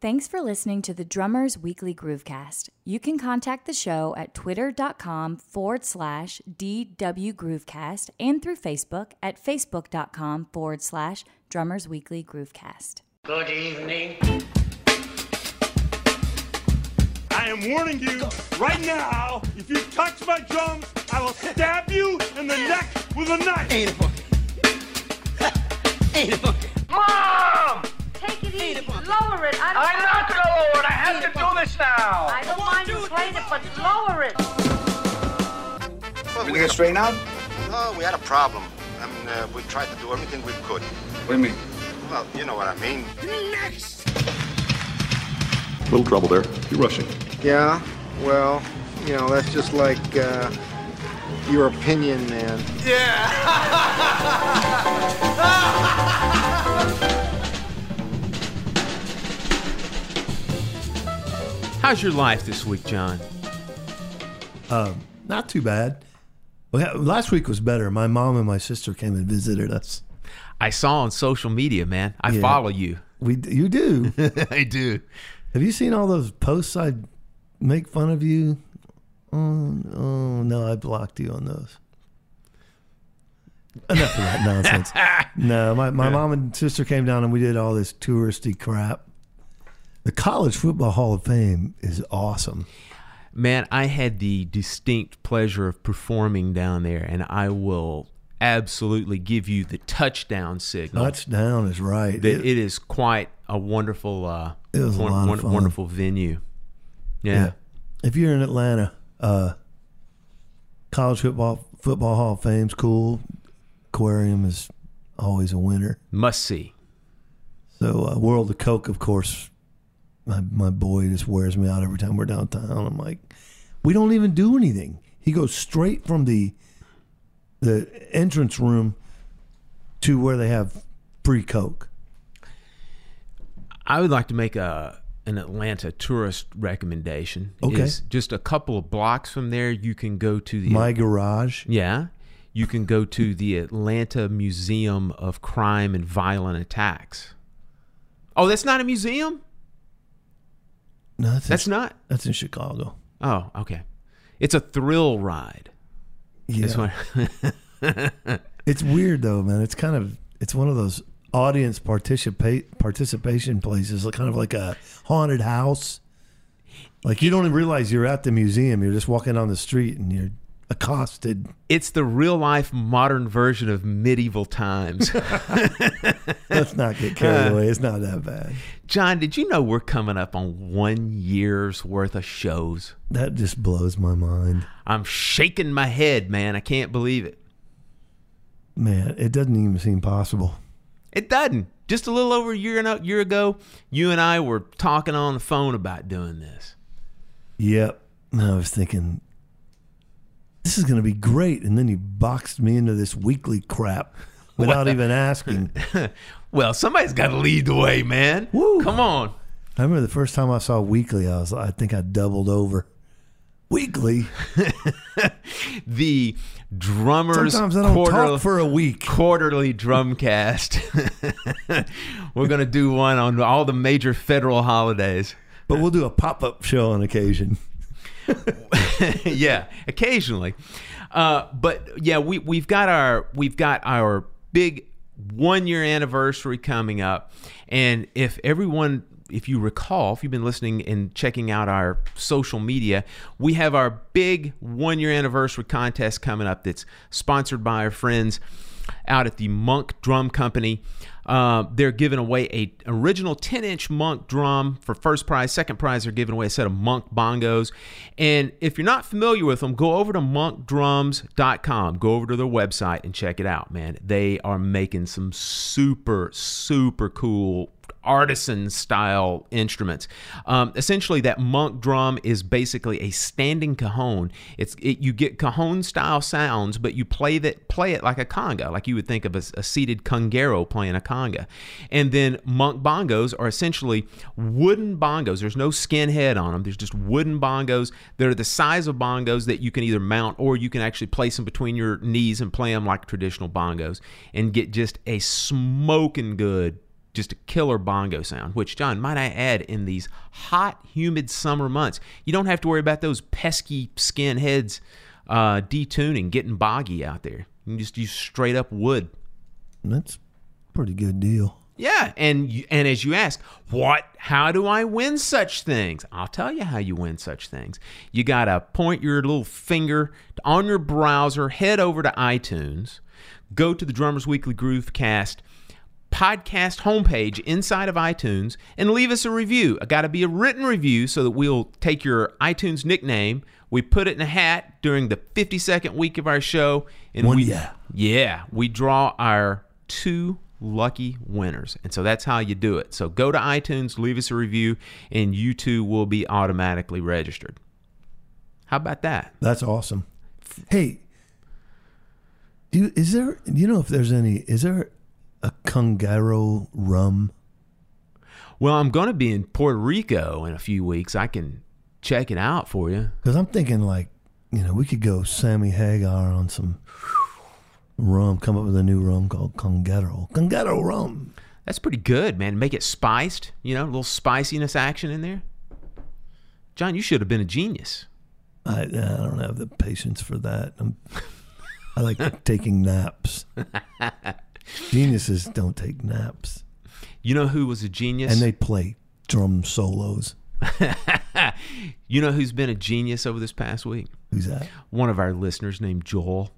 Thanks for listening to the Drummers Weekly Groovecast. You can contact the show at twitter.com forward slash DW Groovecast and through Facebook at facebook.com forward slash Drummers Weekly Groovecast. Good evening. I am warning you right now, if you touch my drums, I will stab you in the neck with a knife. Ain't a fucking. Ain't a fucking. Mom! Take it easy. Lower it. I don't I'm not gonna lower it. I have to do this now. I don't mind you playing it, but lower it. Well, We we get straight straighten out? oh, we had a problem. I mean, uh, we tried to do everything we could. What do you mean? Well, you know what I mean. Next! Little trouble there. You're rushing. Yeah, well, you know, that's just like uh, your opinion, man. How's your life this week, John? Um, not too bad. Well, last week was better. My mom and my sister came and visited us. I saw on social media, man. I Yeah. follow you. We, you do. I do. Have you seen all those posts I make fun of you? Oh, oh no, I blocked you on those. Enough of that nonsense. No, my, my mom and sister came down and we did all this touristy crap. The College Football Hall of Fame is awesome. Man, I had the distinct pleasure of performing down there, and I will absolutely give you the touchdown signal. Touchdown is right. that it is quite a wonderful, uh, It was a won- lot of fun. wonderful venue. Yeah. Yeah. If you're in Atlanta, uh, college football football Hall of Fame's cool. Aquarium is always a winner. must see. So uh, World of Coke, of course, my my boy just wears me out every time we're downtown. I'm like, we don't even do anything. He goes straight from the the entrance room to where they have free Coke. I would like to make a an Atlanta tourist recommendation. Okay. Is just a couple of blocks from there, you can go to the My garage. yeah. You can go to the Atlanta Museum of Crime and Violent Attacks. Oh, that's not a museum. No, that's, That's in, not. that's in Chicago. Oh, okay. It's a thrill ride. Yeah. It's weird though, man. It's kind of it's one of those audience participate participation places, kind of like a haunted house. Like you don't even realize you're at the museum. You're just walking down the street and you're accosted. it's the real life modern version of medieval times. Let's not get carried uh, away. It's not that bad. John, did you know we're coming up on one year's worth of shows? That just blows my mind, I'm shaking my head, man. I can't believe it. man. It doesn't even seem possible. It doesn't. Just a little over a year and a year ago, you and I were talking on the phone about doing this. Yep. I was thinking, this is going to be great, and then you boxed me into this weekly crap without even asking. Well, somebody's got to lead the way, man. Woo. Come on. I remember the first time I saw Weekly, I was I think I doubled over. Weekly. The drummers Sometimes I don't talk for a week. quarterly drumcast. we're gonna do one on all the major federal holidays. But we'll do a pop up show on occasion. yeah, occasionally. Uh, but yeah, we we've got our we've got our big one year anniversary coming up, and if everyone. If you recall, if you've been listening and checking out our social media, we have our big one year anniversary contest coming up that's sponsored by our friends out at the Monk Drum Company. Uh, they're giving away a original 10 inch Monk drum for first prize. Second prize, they're giving away a set of Monk bongos. And if you're not familiar with them, go over to monkdrums.com. Go over to their website and check it out, man. They are making some super, super cool artisan style instruments. Um, essentially, that monk drum is basically a standing cajon. It's it, you get cajon style sounds, but you play that play it like a conga, like you would think of a, a seated conguero playing a conga. And then monk bongos are essentially wooden bongos. There's no skin head on them. There's just wooden bongos that are the size of bongos that you can either mount or you can actually place them between your knees and play them like traditional bongos and get just a smoking good just a killer bongo sound, which, John, might I add, in these hot, humid summer months, you don't have to worry about those pesky skin heads uh, detuning, getting boggy out there. You can just use straight up wood. That's a pretty good deal. Yeah, and you, and as you ask, what? How do I win such things? I'll tell you how you win such things. You gotta point your little finger on your browser, head over to iTunes, go to the Drummers Weekly Groovecast podcast homepage inside of iTunes, and leave us a review. I got to be a written review so that we'll take your iTunes nickname. We put it in a hat during the 52nd week of our show, and One we yeah. yeah, we draw our two lucky winners. And so that's how you do it. So go to iTunes, leave us a review, and you two will be automatically registered. How about that? That's awesome. Hey, do you, is there? Do you know if there's any? Is there a Congaro rum? Well, I'm going to be in Puerto Rico in a few weeks. I can check it out for you. Because I'm thinking like, you know, we could go Sammy Hagar on some rum. Come up with a new rum called Congaro. Congaro rum. That's pretty good, man. Make it spiced, you know, a little spiciness action in there. John, you should have been a genius. I, I don't have the patience for that. I'm, I like taking naps. Geniuses don't take naps, You know who was a genius? and they play drum solos. you know who's been a genius over this past week? Who's that? One of our listeners named Joel.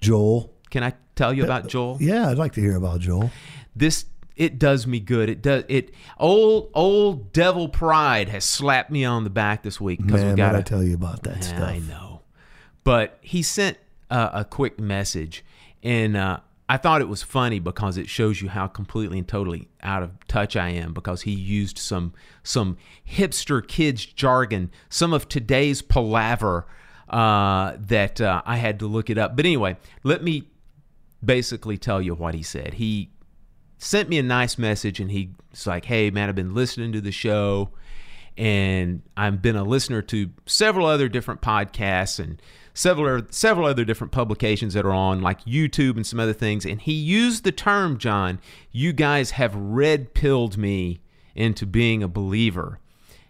Joel. Can I tell you about Joel? Yeah, I'd like to hear about Joel. This it does me good. It does it. Old old devil pride has slapped me on the back this week because we Man, gotta, I tell you about that Yeah, stuff? I know, but he sent uh, a quick message, and uh, I thought it was funny because it shows you how completely and totally out of touch I am. Because he used some some hipster kids jargon, some of today's palaver uh, that uh, I had to look it up. But anyway, let me basically tell you what he said. He sent me a nice message and he's like, Hey, man, I've been listening to the show and I've been a listener to several other different podcasts and several er, several other different publications that are on like YouTube and some other things. And he used the term, John, you guys have red pilled me into being a believer.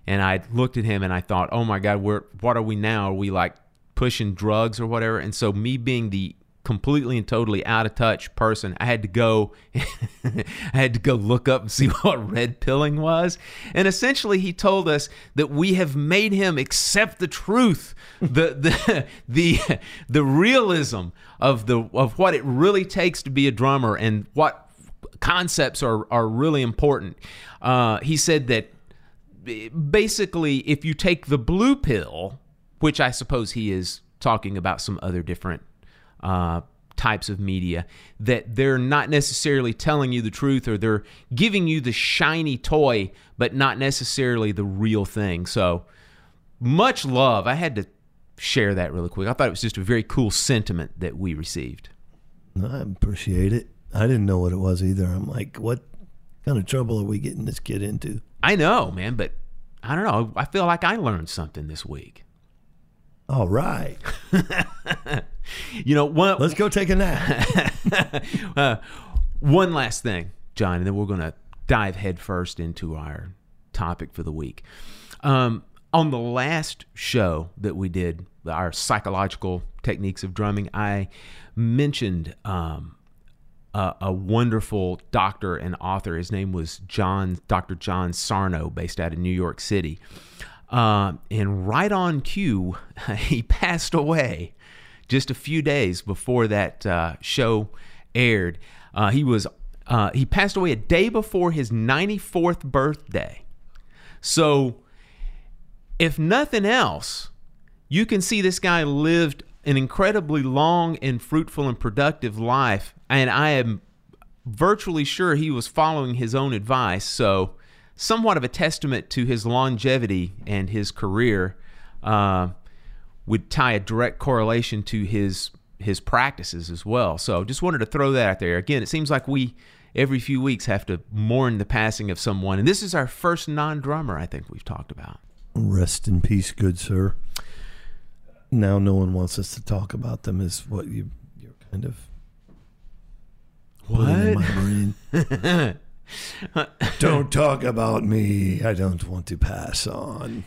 And I looked at him and I thought, oh my God, we're what are we now? Are we like pushing drugs or whatever? And so me being the completely and totally out of touch person, I had to go I had to go look up and see what red pilling was. And essentially he told us that we have made him accept the truth, the the the the realism of the of what it really takes to be a drummer and what concepts are are really important. Uh, he said that basically if you take the blue pill, which I suppose he is talking about some other different uh, types of media, that they're not necessarily telling you the truth or they're giving you the shiny toy, but not necessarily the real thing. So much love. I had to share that really quick. I thought it was just a very cool sentiment that we received. I appreciate it. I didn't know what it was either. I'm like, what kind of trouble are we getting this kid into? I know, man, but I don't know. I feel like I learned something this week. All right, You know, one let's go take a nap. uh, one last thing, John, and then we're going to dive headfirst into our topic for the week. Um, on the last show that we did, our psychological techniques of drumming, I mentioned um, a, a wonderful doctor and author. His name was John, Dr. John Sarno, based out of New York City. Um, and right on cue, he passed away just a few days before that uh, show aired. Uh, he was uh, he passed away a day before his 94th birthday. So, if nothing else, you can see this guy lived an incredibly long and fruitful and productive life, and I am virtually sure he was following his own advice. So, somewhat of a testament to his longevity and his career uh, would tie a direct correlation to his his practices as well. So, just wanted to throw that out there. Again, it seems like we every few weeks have to mourn the passing of someone, and this is our first non-drummer I think we've talked about. Rest in peace, good sir. Now no one wants us to talk about them. Is what you you're kind of putting in my brain. Don't talk about me. I don't want to pass on.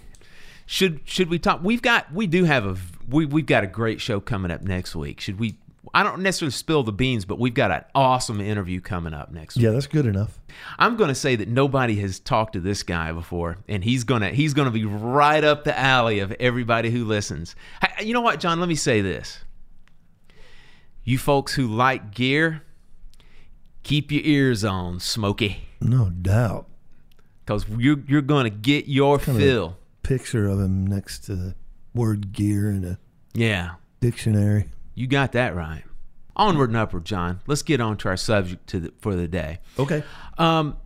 Should should we talk? We've got we do have a we we've got a great show coming up next week. Should we? I don't necessarily spill the beans, but we've got an awesome interview coming up next week. Yeah, that's good enough. I'm going to say that nobody has talked to this guy before, and he's gonna he's gonna be right up the alley of everybody who listens. You know what, John? Let me say this: you folks who like gear, keep your ears on, Smokey, No doubt. because you're you're going to get your fill. Picture of him next to the word gear in a Yeah, dictionary. you got that right. Onward and upward, John. Let's get on to our subject to the, for the day. Okay. Um,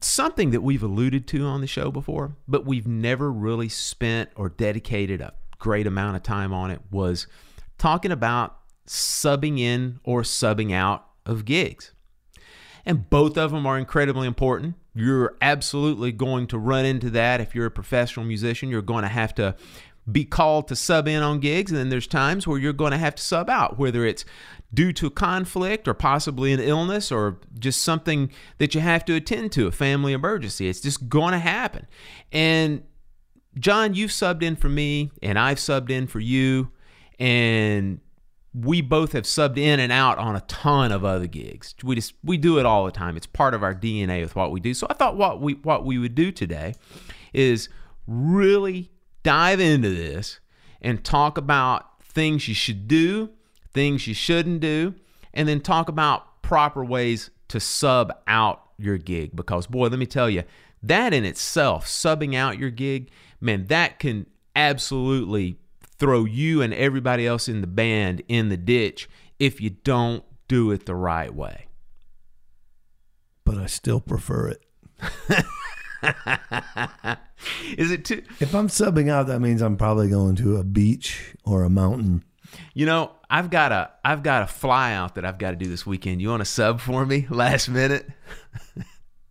something that we've alluded to on the show before, but we've never really spent or dedicated a great amount of time on it was talking about subbing in or subbing out of gigs. And both of them are incredibly important. You're absolutely going to run into that if you're a professional musician. You're going to have to be called to sub in on gigs, and then there's times where you're going to have to sub out, whether it's due to conflict or possibly an illness or just something that you have to attend to, a family emergency. It's just going to happen. And John, you've subbed in for me, and I've subbed in for you, and we both have subbed in and out on a ton of other gigs. We just we do it all the time. It's part of our DNA with what we do. So I thought what we what we would do today is really dive into this and talk about things you should do, things you shouldn't do, and then talk about proper ways to sub out your gig because boy, let me tell you, that in itself, subbing out your gig, man, that can absolutely throw you and everybody else in the band in the ditch if you don't do it the right way. But I still prefer it. Is it too If I'm subbing out, that means I'm probably going to a beach or a mountain. You know, I've got a I've got a fly out that I've got to do this weekend. You want to sub for me last minute?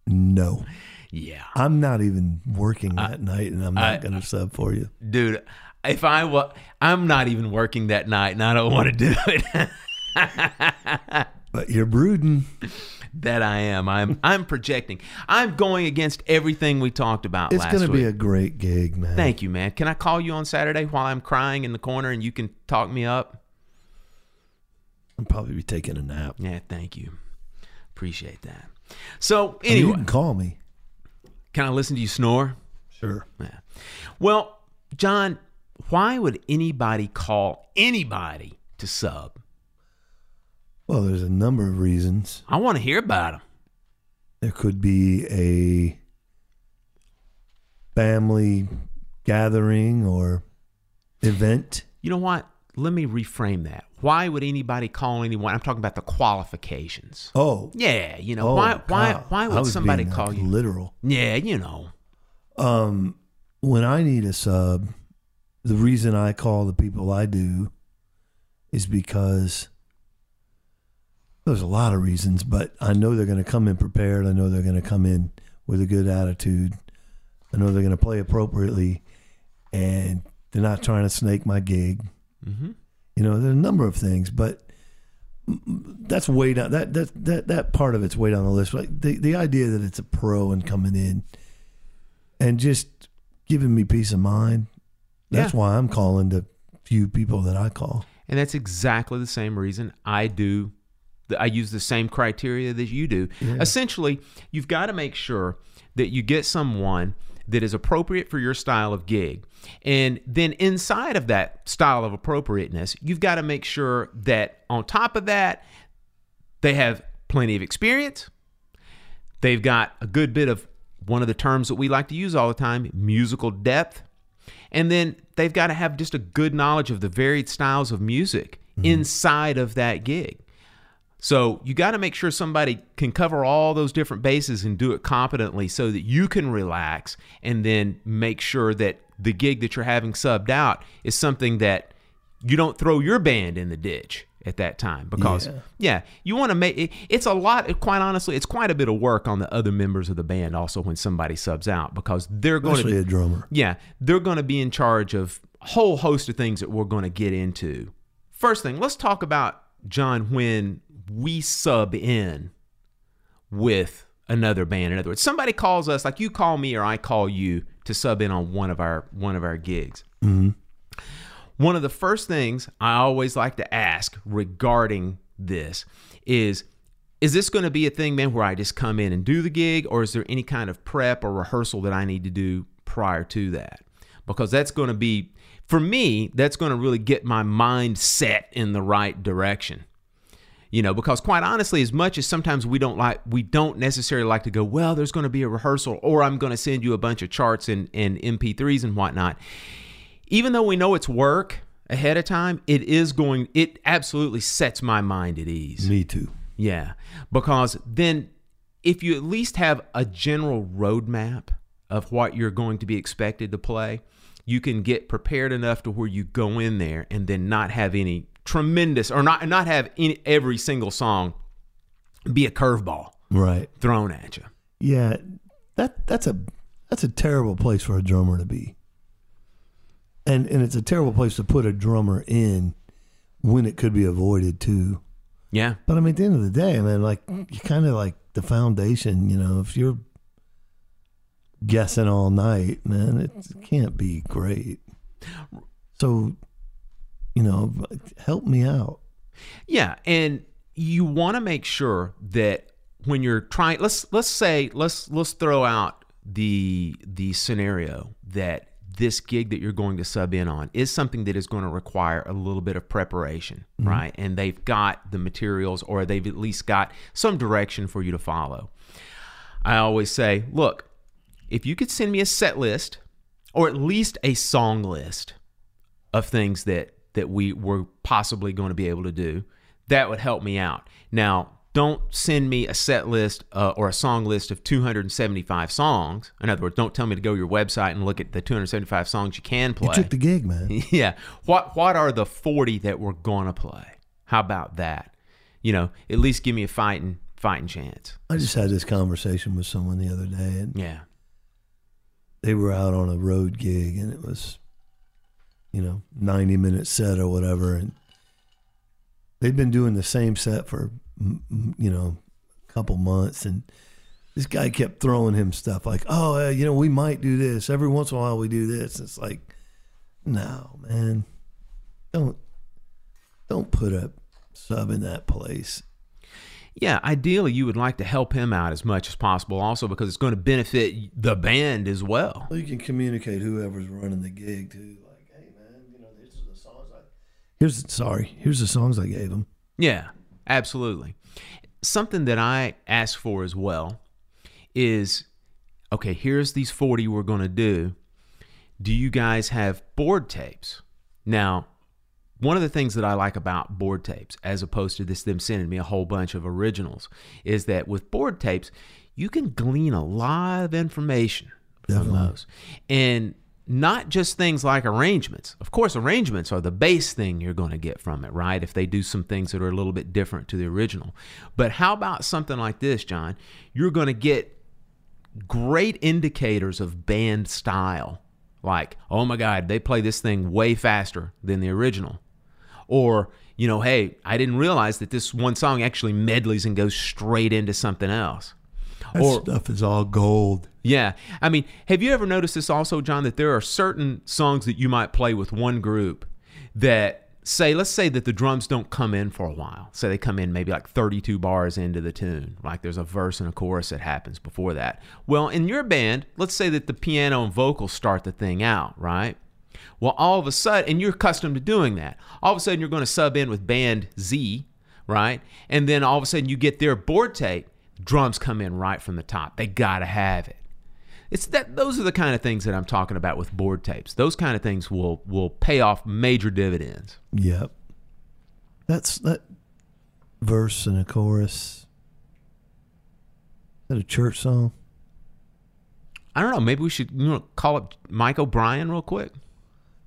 No. Yeah. I'm not even working that night and I'm not going to sub for you. Dude, if I wa- I'm not even working that night and I don't want to do it. But you're brooding. that I am. I'm I'm projecting. I'm going against everything we talked about It's going to be a great gig, man. Thank you, man. Can I call you on Saturday while I'm crying in the corner and you can talk me up? I'll probably be taking a nap. Yeah, thank you. Appreciate that. So, mean, you can call me. can I listen to you snore? Sure. Yeah. Well, John, why would anybody call anybody to sub? Well, there's a number of reasons. I want to hear about them. There could be a family gathering or event. You know what? Let me reframe that. Why would anybody call anyone? I'm talking about the qualifications. Oh, Yeah, you know oh, why? Why? God. Why would somebody call like, you? literal? Yeah, you know. Um, when I need a sub, the reason I call the people I do is because there's a lot of reasons, but I know they're going to come in prepared. I know they're going to come in with a good attitude. I know they're going to play appropriately, and they're not trying to snake my gig. Mm-hmm. You know, there's a number of things, but that's way down. That that that that part of it's way down the list. Like the the idea that it's a pro and coming in and just giving me peace of mind. That's Yeah. why I'm calling the few people that I call. And that's exactly the same reason I do. I use the same criteria that you do. Essentially, you've got to make sure that you get someone that is appropriate for your style of gig. And then inside of that style of appropriateness, you've got to make sure that on top of that, they have plenty of experience. They've got a good bit of one of the terms that we like to use all the time musical depth. And then they've got to have just a good knowledge of the varied styles of music mm-hmm. inside of that gig. So you got to make sure somebody can cover all those different bases and do it competently so that you can relax and then make sure that the gig that you're having subbed out is something that you don't throw your band in the ditch at that time because Yeah. yeah, you want to make it, it's a lot quite honestly it's quite a bit of work on the other members of the band also when somebody subs out because they're going Especially to be a drummer. yeah, they're going to be in charge of a whole host of things that we're going to get into. First thing, let's talk about John when we sub in with another band. In other words, somebody calls us, like you call me or I call you to sub in on one of our one of our gigs. Mm-hmm. One of the first things I always like to ask regarding this is is this going to be a thing, man, where I just come in and do the gig, or is there any kind of prep or rehearsal that I need to do prior to that? Because that's going to be, for me, that's going to really get my mind set in the right direction. You know, because quite honestly, as much as sometimes we don't like, we don't necessarily like to go, well, there's going to be a rehearsal, or I'm going to send you a bunch of charts and, and MP3s and whatnot. Even though we know it's work ahead of time, it is going, it absolutely sets my mind at ease. Me too. Yeah, because then if you at least have a general roadmap of what you're going to be expected to play, you can get prepared enough to where you go in there and then not have any tremendous or not not have any, every single song be a curveball Right. thrown at you. Yeah. That that's a that's a terrible place for a drummer to be. And and it's a terrible place to put a drummer in when it could be avoided too. Yeah. But I mean, at the end of the day, man, like you kind of like the foundation. You know, if you're guessing all night, man, it can't be great. So, you know, help me out. Yeah, and you want to make sure that when you're trying let's let's say let's let's throw out the the scenario that this gig that you're going to sub in on is something that is going to require a little bit of preparation, mm-hmm. right? And they've got the materials or they've at least got some direction for you to follow. I always say, look, if you could send me a set list or at least a song list of things that that we were possibly going to be able to do, that would help me out. Now, don't send me a set list uh, or a song list of 275 songs. In other words, don't tell me to go to your website and look at the 275 songs you can play. You took the gig, man. yeah. What what are the 40 that we're going to play? How about that? You know, at least give me a fighting fighting chance. I just had this conversation with someone the other day, and Yeah. they were out on a road gig, and it was, you know, ninety minute set or whatever, and they'd been doing the same set for, you know, a couple months, and this guy kept throwing him stuff like, "Oh, uh, you know, we might do this every once in a while. We do this." It's like, no, man, don't don't put a sub in that place. Yeah, ideally you would like to help him out as much as possible also because it's going to benefit the band as well. Well, you can communicate whoever's running the gig to, like, hey man, you know, these are the songs I. Here's sorry, here's the songs I gave him. Yeah, absolutely. Something that I ask for as well is okay, here's these 40 we're going to do. Do you guys have board tapes? Now, one of the things that I like about board tapes, as opposed to this them sending me a whole bunch of originals, is that with board tapes, you can glean a lot of information from those. And not just things like arrangements. Of course, arrangements are the base thing you're going to get from it, right? If they do some things that are a little bit different to the original. But how about something like this, John? You're going to get great indicators of band style. Like, oh my God, they play this thing way faster than the original. Or, you know, hey, I didn't realize that this one song actually medleys and goes straight into something else. That Or- stuff is all gold. Yeah. I mean, have you ever noticed this also, John, that there are certain songs that you might play with one group that say, let's say that the drums don't come in for a while. Say they come in maybe like 32 bars into the tune, like there's a verse and a chorus that happens before that. Well, in your band, let's say that the piano and vocals start the thing out, right? Well, all of a sudden, and you're accustomed to doing that, all of a sudden you're going to sub in with band Z, right? And then all of a sudden you get their board tape, drums come in right from the top. They got to have it. It's that those are the kind of things that I'm talking about with board tapes. Those kind of things will will pay off major dividends. Yep. That's that verse and a chorus. Is that a church song? I don't know. Maybe we should you know call up Mike O'Brien real quick.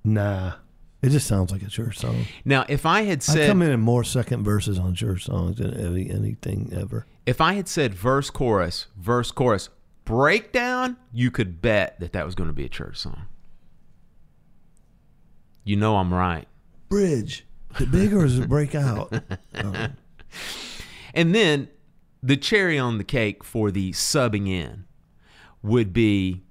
Nah. It just sounds like a church song. Now, if I had I said come in in more second verses on church songs than any, anything ever. if I had said verse chorus verse chorus breakdown, you could bet that that was going to be a church song. You know I'm right. Bridge. the bigger is or does it break out? Oh, And then the cherry on the cake for the subbing in would be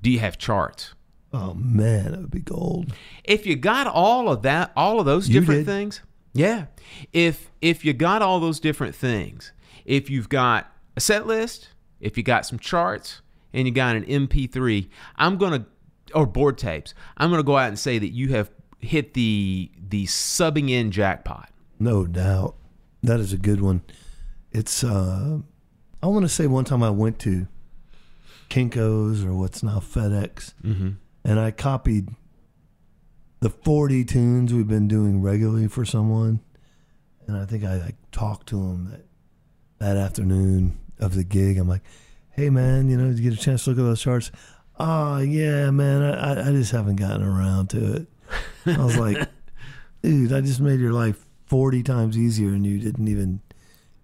do you have charts? Oh man, it would be gold. If you got all of that, all of those You different did. things, yeah. If if you got all those different things, if you've got a set list, if you got some charts, and you got an MP3, I'm gonna or board tapes, I'm gonna go out and say that you have hit the the subbing in jackpot. No doubt. That is a good one. It's uh I want to say one time I went to Kinko's or what's now FedEx, and I copied the 40 tunes we've been doing regularly for someone, and I think I like talked to him that that afternoon of the gig. I'm like, "Hey man, you know, did you get a chance to look at those charts?" Oh yeah, man, I, I- I just haven't gotten around to it. I was like, dude, I just made your life 40 times easier and you didn't even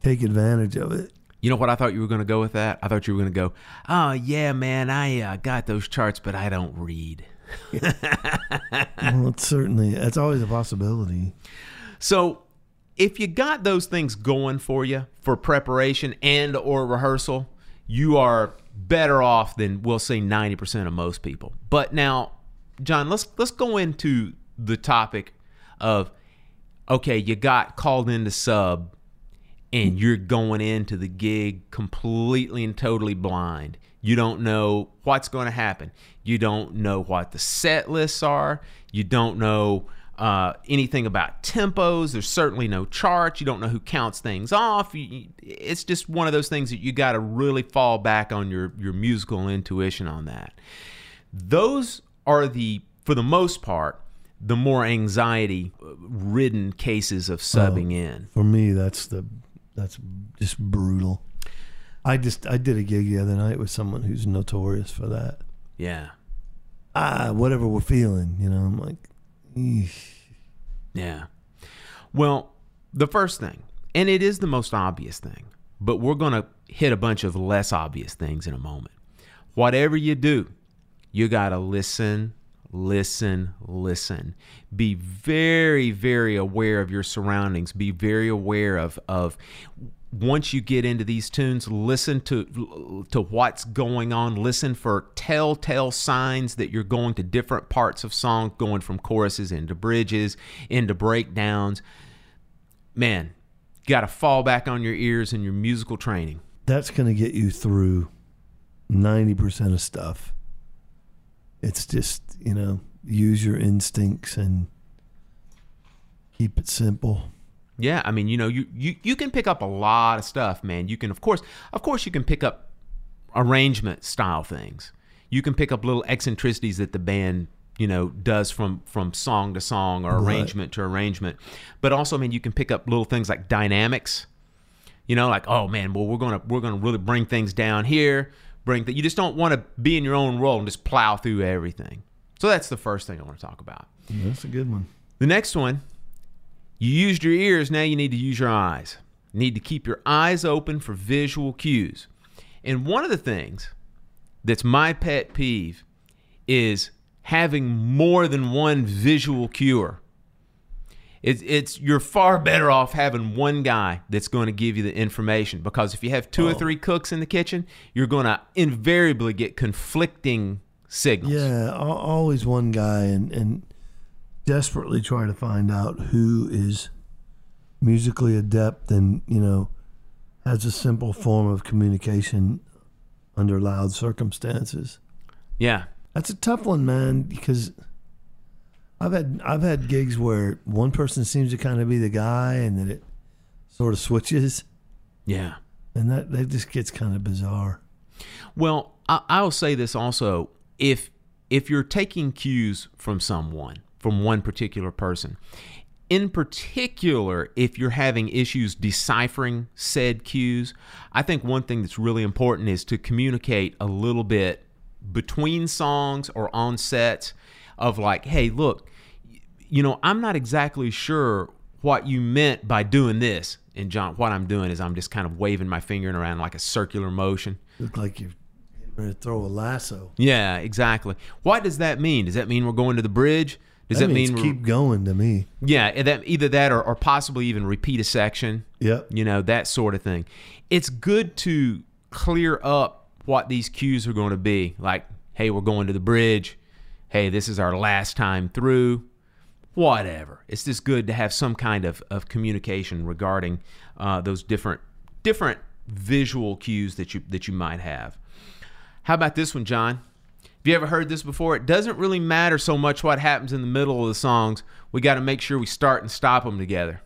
take advantage of it. You know what I thought you were going to go with that? I thought you were going to go, "Oh yeah, man, I uh, got those charts, but I don't read." Well, it's certainly, it's always a possibility. So, if you got those things going for you for preparation and or rehearsal, you are better off than we'll say 90% of most people. But now, John, let's let's go into the topic of okay, you got called into sub and you're going into the gig completely and totally blind. You don't know what's going to happen. You don't know what the set lists are. You don't know uh, anything about tempos. There's certainly no charts. You don't know who counts things off. You, it's just one of those things that you got to really fall back on your your musical intuition on that. Those are the, for the most part, the more anxiety ridden cases of subbing in. For me, that's the, that's just brutal. I just, I did a gig the other night with someone who's notorious for that. Yeah. Ah, whatever we're feeling, you know, I'm like, eesh. Yeah. Well, the first thing, and it is the most obvious thing, but we're going to hit a bunch of less obvious things in a moment. Whatever you do, you got to listen, listen, listen. Be very, very aware of your surroundings. Be very aware of of once you get into these tunes, listen to to what's going on. Listen for telltale signs that you're going to different parts of song, going from choruses into bridges, into breakdowns. Man, you got to fall back on your ears and your musical training. that's going to get you through 90% of stuff. It's just, you know, use your instincts and keep it simple. Yeah, I mean, you know, you, you you can pick up a lot of stuff, man. You can, of course, of course, you can pick up arrangement style things. You can pick up little eccentricities that the band, you know, does from from song to song or Right. arrangement to arrangement. But also, I mean, you can pick up little things like dynamics. You know, like oh man, well we're gonna we're gonna really bring things down here. Bring that you just don't want to be in your own role and just plow through everything. So that's the first thing I want to talk about. That's a good one. The next one, you used your ears, now you need to use your eyes. You need to keep your eyes open for visual cues. And one of the things that's my pet peeve is having more than one visual cuer. It's, it's you're far better off having one guy that's going to give you the information because if you have two or oh. three cooks in the kitchen, you're going to invariably get conflicting signals. Yeah, always one guy and, and desperately try to find out who is musically adept and, you know, has a simple form of communication under loud circumstances. Yeah. That's a tough one, man, because I've had I've had gigs where one person seems to kind of be the guy and then it sort of switches Yeah. and that, that just gets kind of bizarre. Well, I, I'll say this also: if if you're taking cues from someone, from one particular person, in particular, if you're having issues deciphering said cues, I think one thing that's really important is to communicate a little bit between songs or on sets of like, hey, look, you know, I'm not exactly sure what you meant by doing this. And John, what I'm doing is I'm just kind of waving my finger around like a circular motion. Look like ready to throw a lasso. Yeah, exactly. What does that mean? Does that mean we're going to the bridge? Does that, means mean keep going to me? Yeah, that either that or, or possibly even repeat a section. Yep. You know, that sort of thing. It's good to clear up what these cues are going to be. Like, hey, we're going to the bridge. Hey, this is our last time through. Whatever. It's just good to have some kind of, of communication regarding uh, those different different visual cues that you that you might have. How about this one, John? Have you ever heard this before? It doesn't really matter so much what happens in the middle of the songs. We got to make sure we start and stop them together.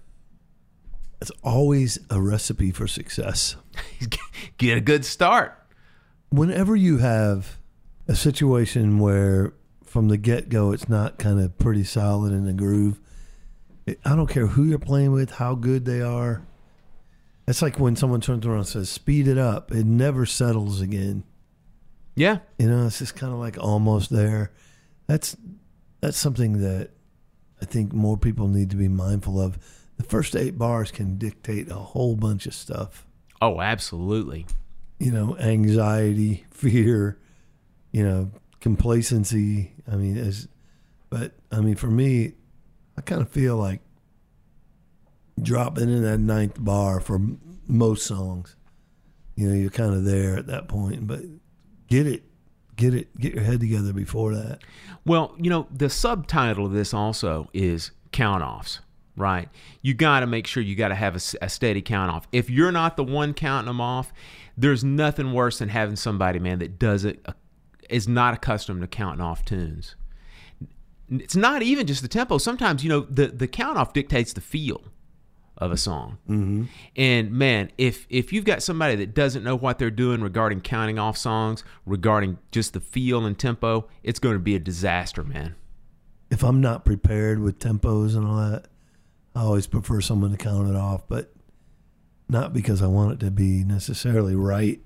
It's always a recipe for success. Get a good start. Whenever you have a situation where from the get go it's not kind of pretty solid in the groove, it, I don't care who you're playing with, how good they are. It's like when someone turns around and says, speed it up. It never settles again. Yeah. You know, it's just kind of like almost there. That's that's something that I think more people need to be mindful of. The first eight bars can dictate a whole bunch of stuff. Oh, absolutely. You know, anxiety, fear, you know, complacency. I mean, as but I mean, for me, I kind of feel like dropping in that ninth bar for most songs. You know, you're kind of there at that point, but get it, get it, get your head together before that. Well, you know, the subtitle of this also is count offs, right? You got to make sure you got to have a steady count off. If you're not the one counting them off, there's nothing worse than having somebody, man, that doesn't, uh, is not accustomed to counting off tunes. It's not even just the tempo. Sometimes, you know, the, the count off dictates the feel of a song. Mm-hmm. And man, if if you've got somebody that doesn't know what they're doing regarding counting off songs, regarding just the feel and tempo, it's going to be a disaster, man. if I'm not prepared with tempos and all that, I always prefer someone to count it off, but not because I want it to be necessarily right.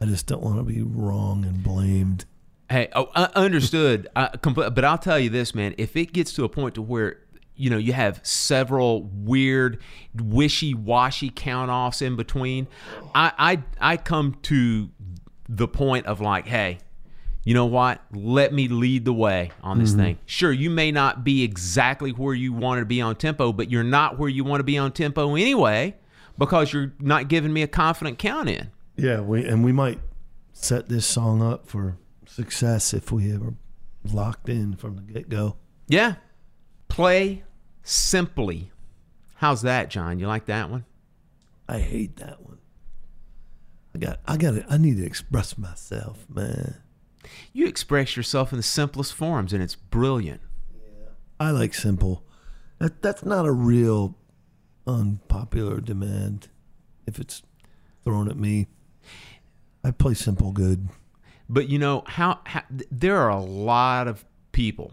I just don't want to be wrong and blamed. Hey, oh, uh, understood. uh, compl- but I'll tell you this, man. If it gets to a point to where you know you have several weird, wishy-washy count-offs in between, I I I come to the point of like, hey, you know what? Let me lead the way on this mm-hmm. thing. Sure, you may not be exactly where you want to be on tempo, but you're not where you want to be on tempo anyway because you're not giving me a confident count in. Yeah, we and we might set this song up for success if we ever locked in from the get go. Yeah. Play simply. How's that, John? You like that one? I hate that one. I got I got I need to express myself, man. You express yourself in the simplest forms, and it's brilliant. Yeah. I like simple. That that's not a real unpopular demand. If it's thrown at me, I play simple good. But you know how, how there are a lot of people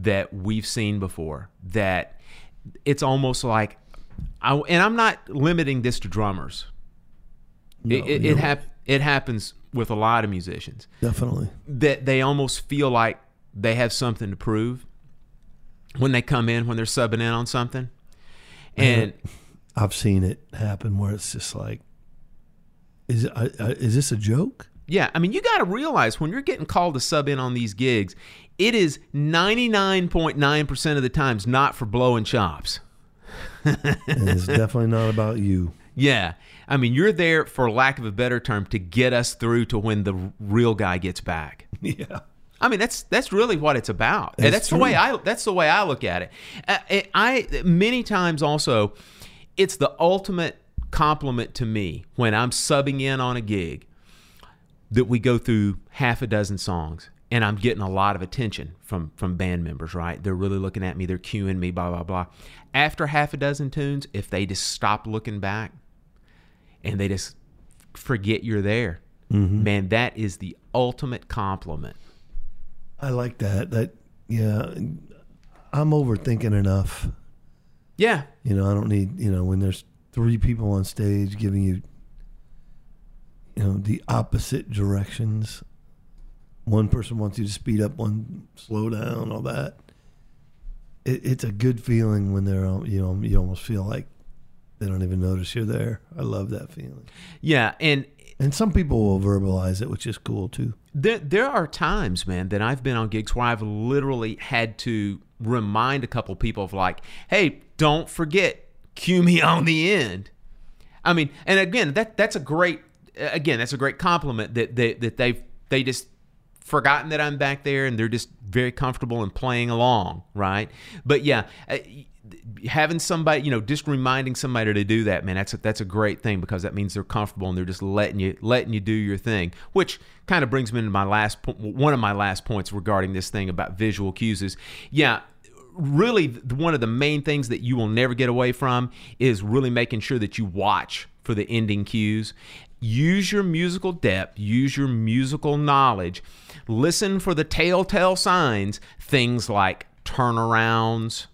that we've seen before that it's almost like, I, and I'm not limiting this to drummers. it it, no. it, hap- it happens with a lot of musicians Definitely. that they almost feel like they have something to prove when they come in when they're subbing in on something. And I've seen it happen where it's just like, is it, I, I, is this a joke? Yeah, I mean, you got to realize when you're getting called to sub in on these gigs, it is 99.9% of the times not for blowing chops. And it's definitely not about you. Yeah. I mean, you're there, for lack of a better term, to get us through to when the real guy gets back. Yeah. I mean, that's that's really what it's about, That's that's the way I that's the way I look at it. Uh, I, I many times also, it's the ultimate compliment to me when I'm subbing in on a gig that we go through half a dozen songs and I'm getting a lot of attention from from band members. Right? They're really looking at me. They're cueing me. Blah blah blah. After half a dozen tunes, if they just stop looking back and they just forget you're there, mm-hmm. man, that is the ultimate compliment. I like that. That, yeah. I'm overthinking enough. Yeah, You know, I don't need, you know, when there's three people on stage giving you, you know, the opposite directions. One person wants you to speed up, one slow down, all that. It, it's a good feeling when they're, you know, you almost feel like they don't even notice you're there. I love that feeling. Yeah, and And some people will verbalize it, which is cool too. There, there are times, man, that I've been on gigs where I've literally had to remind a couple people of like, hey, don't forget, cue me on the end. I mean, and again, that that's a great, again, that's a great compliment that that, that they've they just forgotten that I'm back there and they're just very comfortable and playing along, right? But yeah, uh, having somebody, you know, just reminding somebody to do that, man, that's a, that's a great thing because that means they're comfortable and they're just letting you letting you do your thing. Which kind of brings me to my last po- one of my last points regarding this thing about visual cues is, yeah, really one of the main things that you will never get away from is really making sure that you watch for the ending cues. Use your musical depth, use your musical knowledge. Listen for the telltale signs, things like turnarounds,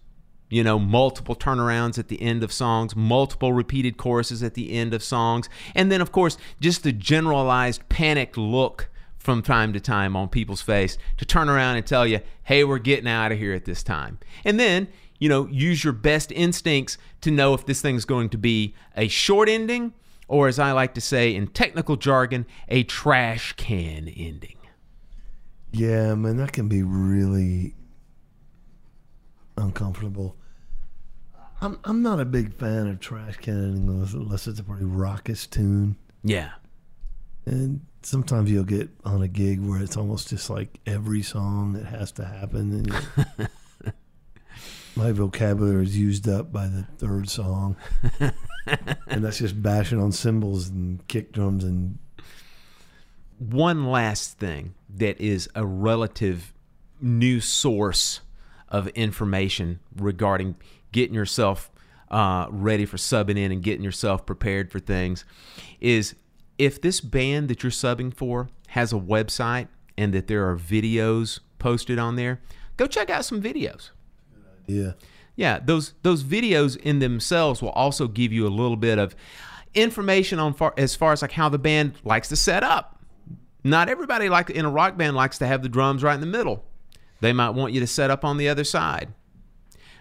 you know, multiple turnarounds at the end of songs, multiple repeated choruses at the end of songs, and then, of course, just the generalized panicked look from time to time on people's face to turn around and tell you, hey, we're getting out of here at this time. And then, you know, use your best instincts to know if this thing's going to be a short ending or, as I like to say in technical jargon, a trash can ending. Yeah, man, that can be really uncomfortable. I'm I'm not a big fan of trash canning unless, unless it's a pretty raucous tune. Yeah. And sometimes you'll get on a gig where it's almost just like every song that has to happen. And my vocabulary is used up by the third song, and that's just bashing on cymbals and kick drums and one last thing that is a relative new source of information regarding getting yourself uh, ready for subbing in and getting yourself prepared for things is if this band that you're subbing for has a website and that there are videos posted on there, go check out some videos. yeah. Yeah, those those videos in themselves will also give you a little bit of information on far, as far as like how the band likes to set up. Not everybody like in a rock band likes to have the drums right in the middle. They might want you to set up on the other side.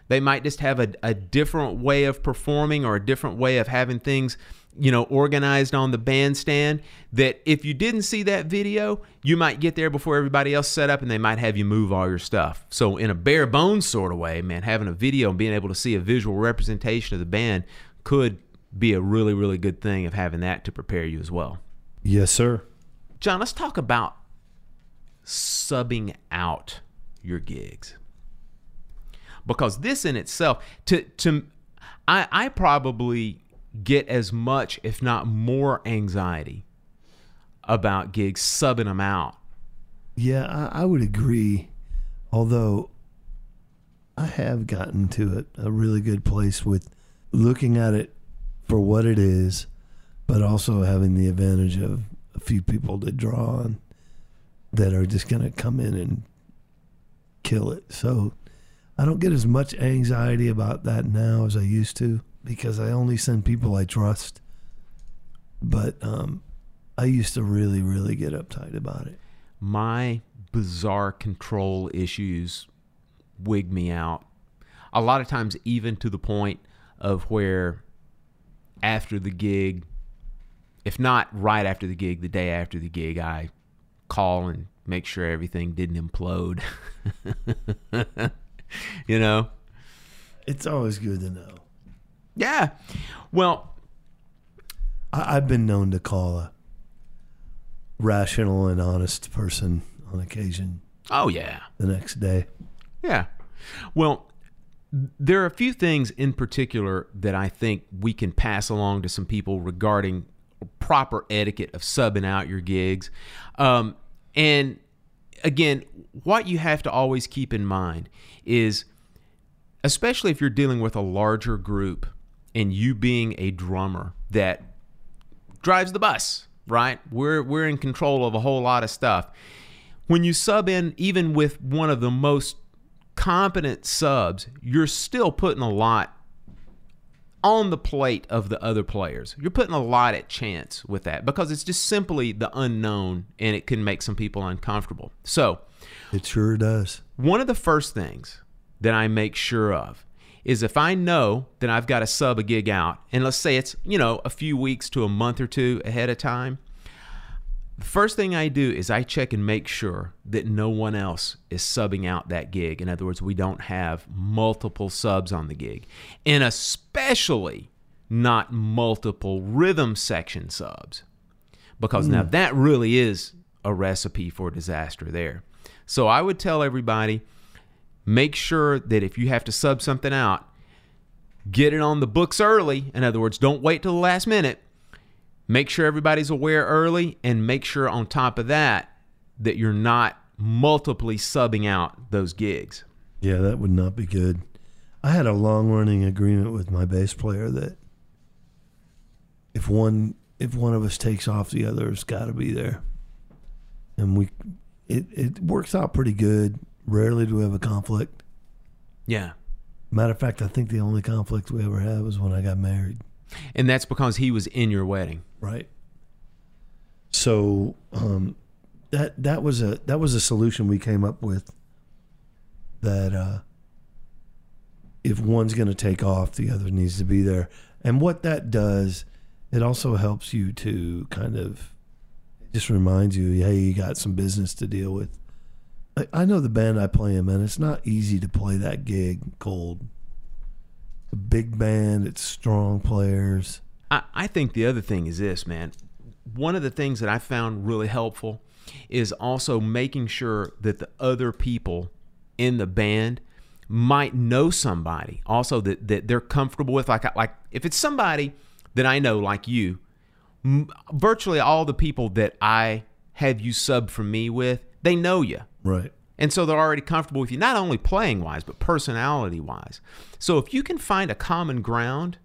They might just have a, a different way of performing or a different way of having things, you know, organized on the bandstand. That if you didn't see that video, you might get there before everybody else set up and they might have you move all your stuff. So, in a bare bones sort of way, man, having a video and being able to see a visual representation of the band could be a really, really good thing of having that to prepare you as well. Yes, sir. John, let's talk about subbing out your gigs. Because this in itself, to to I, I probably get as much, if not more, anxiety about gigs subbing them out. Yeah, I, I would agree. Although I have gotten to a, a really good place with looking at it for what it is, but also having the advantage of a few people to draw on that are just going to come in and kill it. So I don't get as much anxiety about that now as I used to because I only send people I trust. But um, I used to really, really get uptight about it. my bizarre control issues wig me out. A lot of times, even to the point of where after the gig, if not right after the gig, the day after the gig, I call and make sure everything didn't implode. you know? It's always good to know. Yeah. Well, I, I've been known to call a rational and honest person on occasion oh, yeah. the next day. Yeah. Well, there are a few things in particular that I think we can pass along to some people regarding proper etiquette of subbing out your gigs. Um, and again, what you have to always keep in mind is, especially if you're dealing with a larger group and you being a drummer that drives the bus, right? We're we're in control of a whole lot of stuff. When you sub in even with one of the most competent subs, you're still putting a lot on the plate of the other players. You're putting a lot at chance with that because it's just simply the unknown and it can make some people uncomfortable. So, It sure does. one of the first things that I make sure of is if I know that I've got to sub a gig out, and let's say it's, you know, a few weeks to a month or two ahead of time, the first thing I do is I check and make sure that no one else is subbing out that gig. In other words, we don't have multiple subs on the gig, and especially not multiple rhythm section subs, because now hmm. that really is a recipe for disaster there. So I would tell everybody make sure that if you have to sub something out, get it on the books early. In other words, don't wait till the last minute. Make sure everybody's aware early and make sure on top of that that you're not multiply subbing out those gigs. Yeah, that would not be good. I had a long running agreement with my bass player that if one if one of us takes off, the other's got to be there, and we it it works out pretty good. Rarely do we have a conflict. Yeah. Matter of fact, I think the only conflict we ever had was when I got married. And that's because he was in your wedding. Right. So um, that that was a that was a solution we came up with. That uh, if one's going to take off, the other needs to be there. And what that does, it also helps you to kind of just reminds you, hey, you got some business to deal with. I, know the band I play in, man. It's not easy to play that gig cold. A big band, it's strong players. I, I think the other thing is this, man. One of the things that I found really helpful is also making sure that the other people in the band might know somebody also that, that they're comfortable with. Like, like if it's somebody that I know, like you, m- virtually all the people that I have you sub for me with, they know you. Right. And so they're already comfortable with you, not only playing wise, but personality wise. So if you can find a common ground,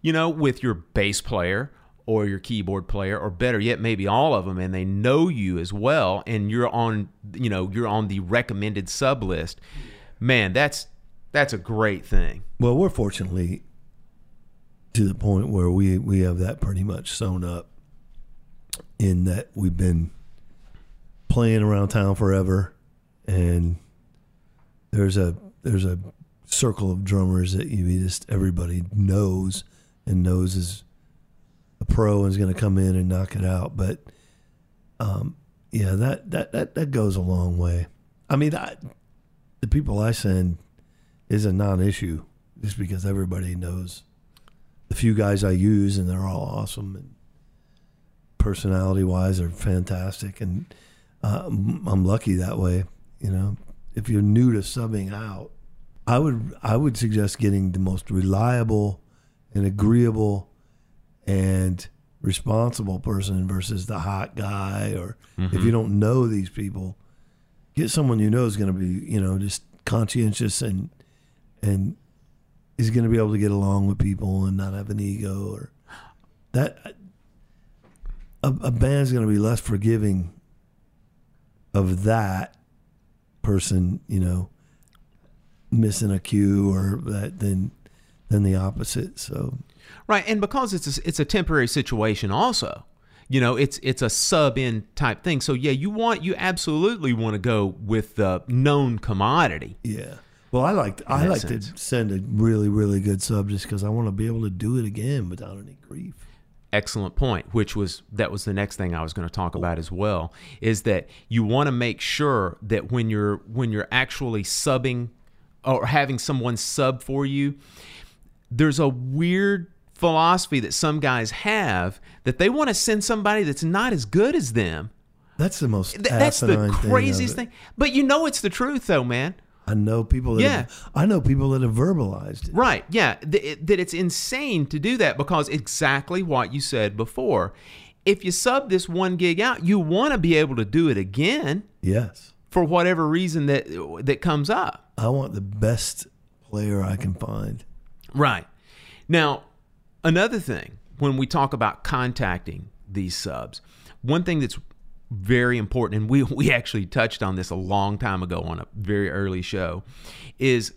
you know, with your bass player or your keyboard player, or better yet, maybe all of them, and they know you as well, and you're on, you know, you're on the recommended sub list, man, that's that's a great thing. Well, we're fortunately to the point where we we have that pretty much sewn up in that we've been playing around town forever and there's a there's a circle of drummers that you just everybody knows and knows is a pro and is going to come in and knock it out but um yeah that that that, that goes a long way. I mean I, the people i send is a non-issue just because everybody knows the few guys i use and they're all awesome and personality wise they're fantastic and uh, I'm lucky that way you know. If you're new to subbing out i would i would suggest getting the most reliable and agreeable and responsible person versus the hot guy or if you don't know these people get someone you know is going to be you know just conscientious and and is going to be able to get along with people and not have an ego or that a, a band's going to be less forgiving of that person you know missing a cue or that than than the opposite so Right, and because it's a, it's a temporary situation, also, you know, it's it's a sub in type thing. So yeah, you want you absolutely want to go with the known commodity. Yeah. Well, I like I like sense. to send a really really good sub just because I want to be able to do it again without any grief. Excellent point, which was that was the next thing I was going to talk about as well, is that you want to make sure that when you're when you're actually subbing or having someone sub for you, there's a weird philosophy that some guys have that they want to send somebody that's not as good as them. That's the most Th- that's the asinine thing craziest thing. But you know it's the truth though, man. I know people that Yeah. have, I know people that have verbalized it. Right. Yeah. Th- that it's insane to do that because exactly what you said before. If you sub this one gig out, you want to be able to do it again Yes. for whatever reason that that comes up. I want the best player I can find. Right. Now, another thing when we talk about contacting these subs, one thing that's very important, and we, we actually touched on this a long time ago on a very early show, is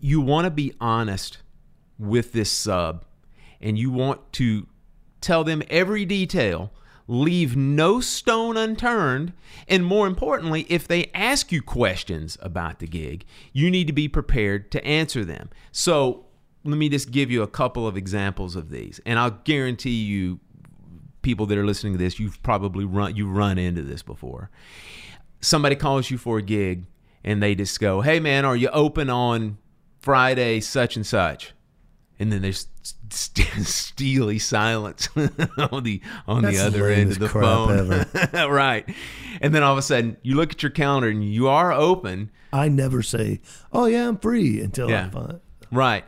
you want to be honest with this sub and you want to tell them every detail. Leave no stone unturned. And more importantly, if they ask you questions about the gig, you need to be prepared to answer them. So let me just give you a couple of examples of these. And I'll guarantee you people that are listening to this, you've probably run you run into this before. Somebody calls you for a gig, and they just go, "Hey, man, are you open on Friday, such and such?" And then there's st- steely silence on the on That's the the other end of the phone, right? And then all of a sudden, you look at your calendar and you are open, I never say, "Oh yeah, I'm free" until Yeah. I find. Right.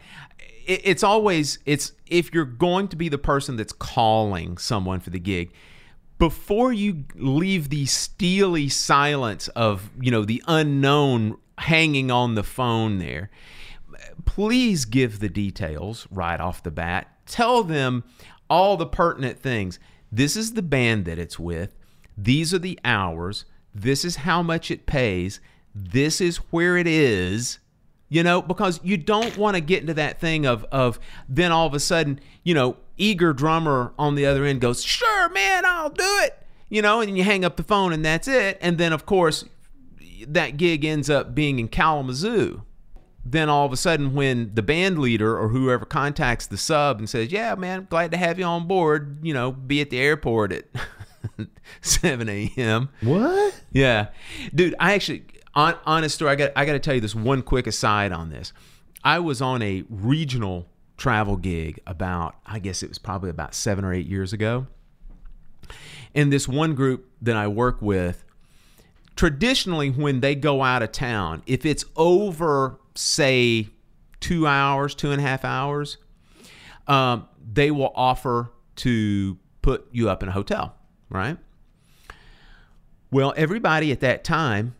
It, it's always it's if you're going to be the person that's calling someone for the gig, before you leave the steely silence of you know the unknown hanging on the phone there, please give the details right off the bat. Tell them all the pertinent things. This is the band that it's with. These are the hours. This is how much it pays. This is where it is. You know, because you don't want to get into that thing of of then all of a sudden, you know, eager drummer on the other end goes, "Sure, man, I'll do it." You know, and you hang up the phone and that's it. And then of course, that gig ends up being in Kalamazoo then all of a sudden when the band leader or whoever contacts the sub and says yeah man glad to have you on board you know be at the airport at 7 a.m What? yeah dude i actually on, honest story i got i got to tell you this one quick aside on this i was on a regional travel gig about i guess it was probably about seven or eight years ago and this one group that i work with traditionally when they go out of town, if it's over, say, two hours, two and a half hours, um, they will offer to put you up in a hotel, right? Well, everybody at that time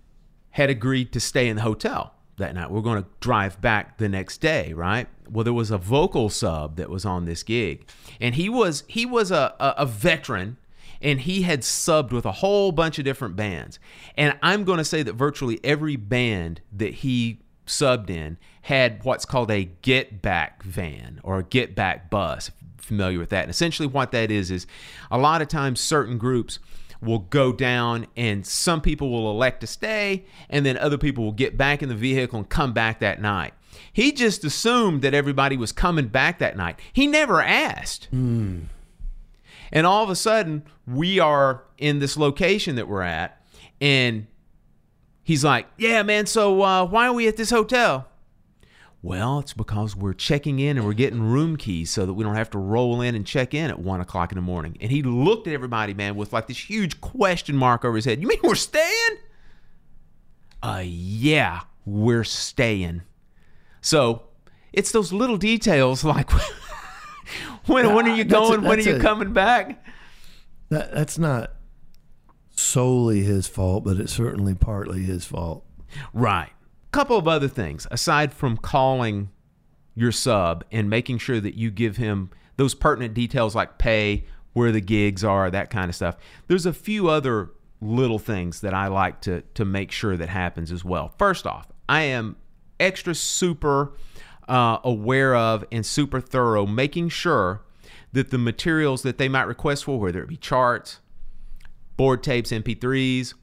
had agreed to stay in the hotel that night. We're going to drive back the next day, right? Well, there was a vocal sub that was on this gig, and he was he was a, a, a veteran and he had subbed with a whole bunch of different bands. And I'm going to say that virtually every band that he subbed in had what's called a get back van or a get back bus. Familiar with that? And essentially, what that is is a lot of times certain groups will go down and some people will elect to stay and then other people will get back in the vehicle and come back that night. He just assumed that everybody was coming back that night. He never asked. And all of a sudden, we are in this location that we're at, and he's like, "Yeah, man. So uh, why are we at this hotel?" Well, it's because we're checking in and we're getting room keys so that we don't have to roll in and check in at one o'clock in the morning. And he looked at everybody, man, with like this huge question mark over his head. You mean we're staying? Uh, yeah, we're staying. So it's those little details like when when are you That's a- going? when are you a- coming back? That that's not solely his fault, but it's certainly partly his fault. Right. Couple of other things aside from calling your sub and making sure that you give him those pertinent details like pay, where the gigs are, that kind of stuff. There's a few other little things that I like to to make sure that happens as well. First off, I am extra super uh, aware of and super thorough, making sure that the materials that they might request for, whether it be charts, board tapes, MP3s,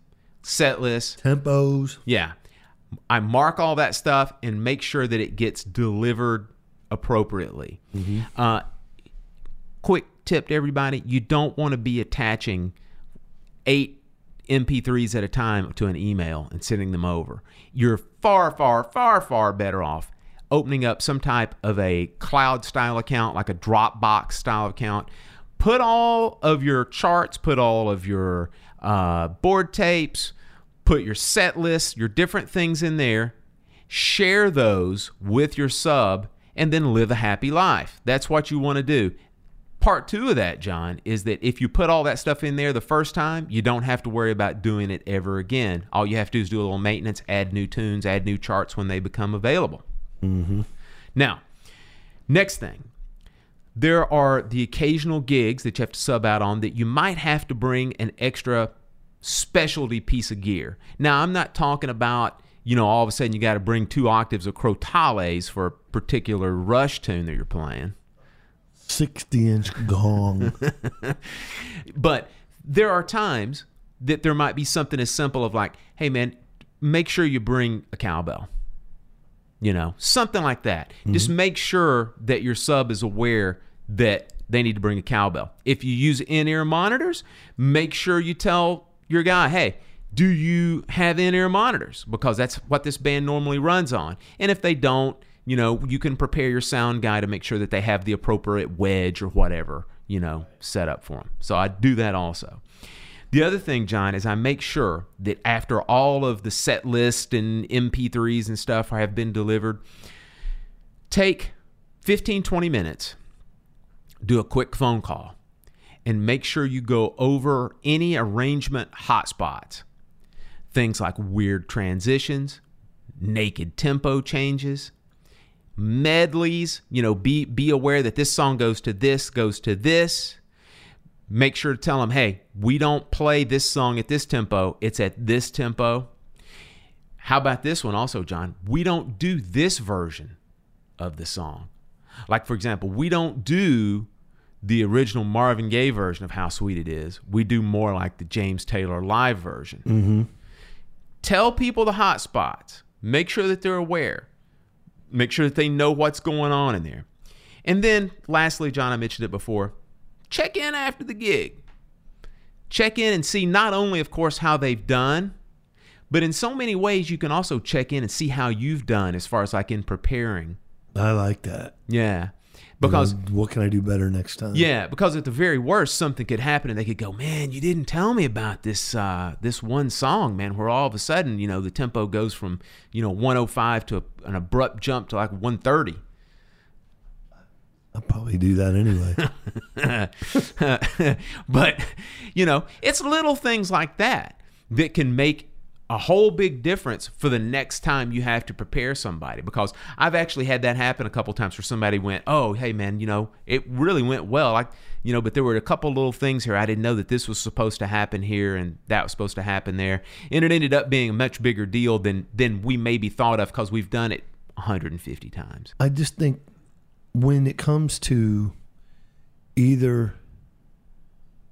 set lists, Tempos. yeah. I mark all that stuff and make sure that it gets delivered appropriately. Uh, quick tip to everybody you don't want to be attaching eight MP3s at a time to an email and sending them over. You're far, far, far, far better off opening up some type of a cloud style account, like a Dropbox style account. Put all of your charts, put all of your uh, board tapes, put your set list, your different things in there, share those with your sub, and then live a happy life. That's what you want to do. Part two of that, John, is that if you put all that stuff in there the first time, you don't have to worry about doing it ever again. All you have to do is do a little maintenance, add new tunes, add new charts when they become available. Mm-hmm. Now, next thing, there are the occasional gigs that you have to sub out on that you might have to bring an extra specialty piece of gear. Now, I'm not talking about, you know, all of a sudden you got to bring two octaves of crotales for a particular rush tune that you're playing. 60 inch gong. But there are times that there might be something as simple of like, hey man, make sure you bring a cowbell. You know, something like that. Mm-hmm. Just make sure that your sub is aware that they need to bring a cowbell. If you use in ear monitors, make sure you tell your guy, hey, do you have in ear monitors? Because that's what this band normally runs on. And if they don't, you know, you can prepare your sound guy to make sure that they have the appropriate wedge or whatever, you know, set up for them. So I do that also. The other thing, John, is I make sure that after all of the set list and MP3s and stuff have been delivered, take 15, 20 minutes, do a quick phone call, and make sure you go over any arrangement hotspots. Things like weird transitions, naked tempo changes, medleys, you know, be be aware that this song goes to this, goes to this. Make sure to tell them, "Hey, we don't play this song at this tempo. It's at this tempo." How about this one also, John? We don't do this version of the song. Like for example, we don't do the original Marvin Gaye version of How Sweet It Is. We do more like the James Taylor live version. Mm-hmm. Tell people the hot spots. Make sure that they're aware. Make sure that they know what's going on in there. And then, lastly, John, I mentioned it before check in after the gig. Check in and see not only, of course, how they've done, but in so many ways, you can also check in and see how you've done as far as like in preparing. I like that. Yeah. Because You know, what can I do better next time? yeah, because at the very worst, something could happen, and they could go, "Man, you didn't tell me about this uh, this one song, man." Where all of a sudden, you know, the tempo goes from you know 105 to a, an abrupt jump to like 130. I'll probably do that anyway. but you know, it's little things like that that can make a whole big difference for the next time you have to prepare somebody because I've actually had that happen a couple times where somebody went, "Oh, hey man, you know, it really went well." Like, you know, but there were a couple little things here I didn't know that this was supposed to happen here and that was supposed to happen there. And it ended up being a much bigger deal than than we maybe thought of because we've done it 150 times. I just think when it comes to either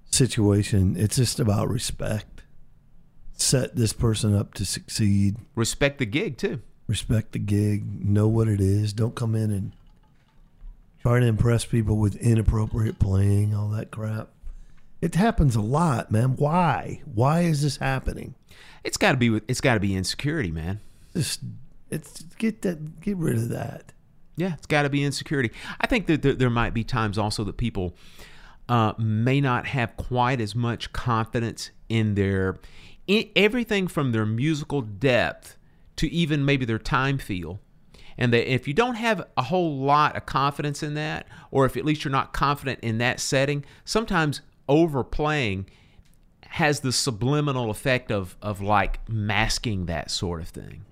situation, it's just about respect. Set this person up to succeed. Respect the gig too. Respect the gig. Know what it is. Don't come in and try to impress people with inappropriate playing, all that crap. It happens a lot, man. Why? Why is this happening? It's got to be with it's got to be insecurity, man. Just it's get that get rid of that. Yeah, it's got to be insecurity. I think that there, there might be times also that people uh, may not have quite as much confidence in their everything from their musical depth to even maybe their time feel. And that if you don't have a whole lot of confidence in that, or if at least you're not confident in that setting, sometimes overplaying has the subliminal effect of of like masking that sort of thing.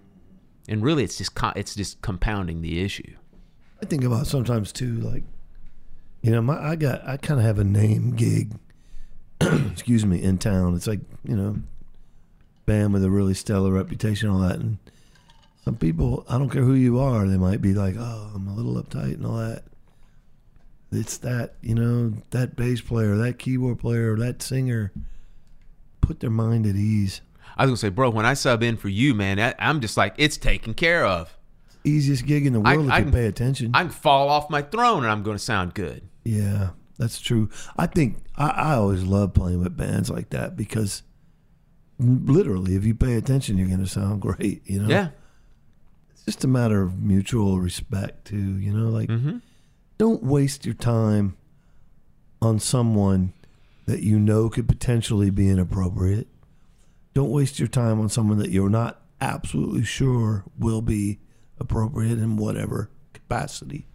And really, it's just it's just compounding the issue. I think about sometimes too, like you know, my I got I kind of have a name gig. excuse me, in town. It's like you know, band with a really stellar reputation, all that, and some people, I don't care who you are, they might be like, "Oh, I'm a little uptight and all that." It's that you know that bass player, that keyboard player, that singer. Put their mind at ease. I was gonna say, bro, when I sub in for you, man, I, I'm just like it's taken care of. Easiest gig in the I- world if I you can- pay attention. I can fall off my throne and I'm gonna sound good. Yeah, that's true. I think I, I always love playing with bands like that because literally, if you pay attention, you're going to sound great. You know, Yeah, it's just a matter of mutual respect too. You know, like Mm-hmm. don't waste your time on someone that you know could potentially be inappropriate. Don't waste your time on someone that you're not absolutely sure will be appropriate in whatever capacity.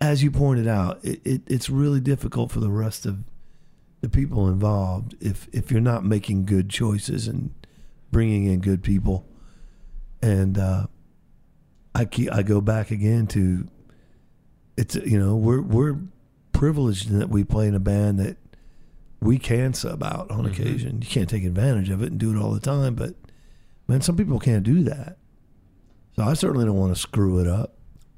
As you pointed out, it, it, it's really difficult for the rest of the people involved if if you're not making good choices and bringing in good people. And uh, I keep, I go back again to it's you know we're we're privileged in that we play in a band that we can sub out on occasion. You can't take advantage of it and do it all the time, but man, some people can't do that. So I certainly don't want to screw it up.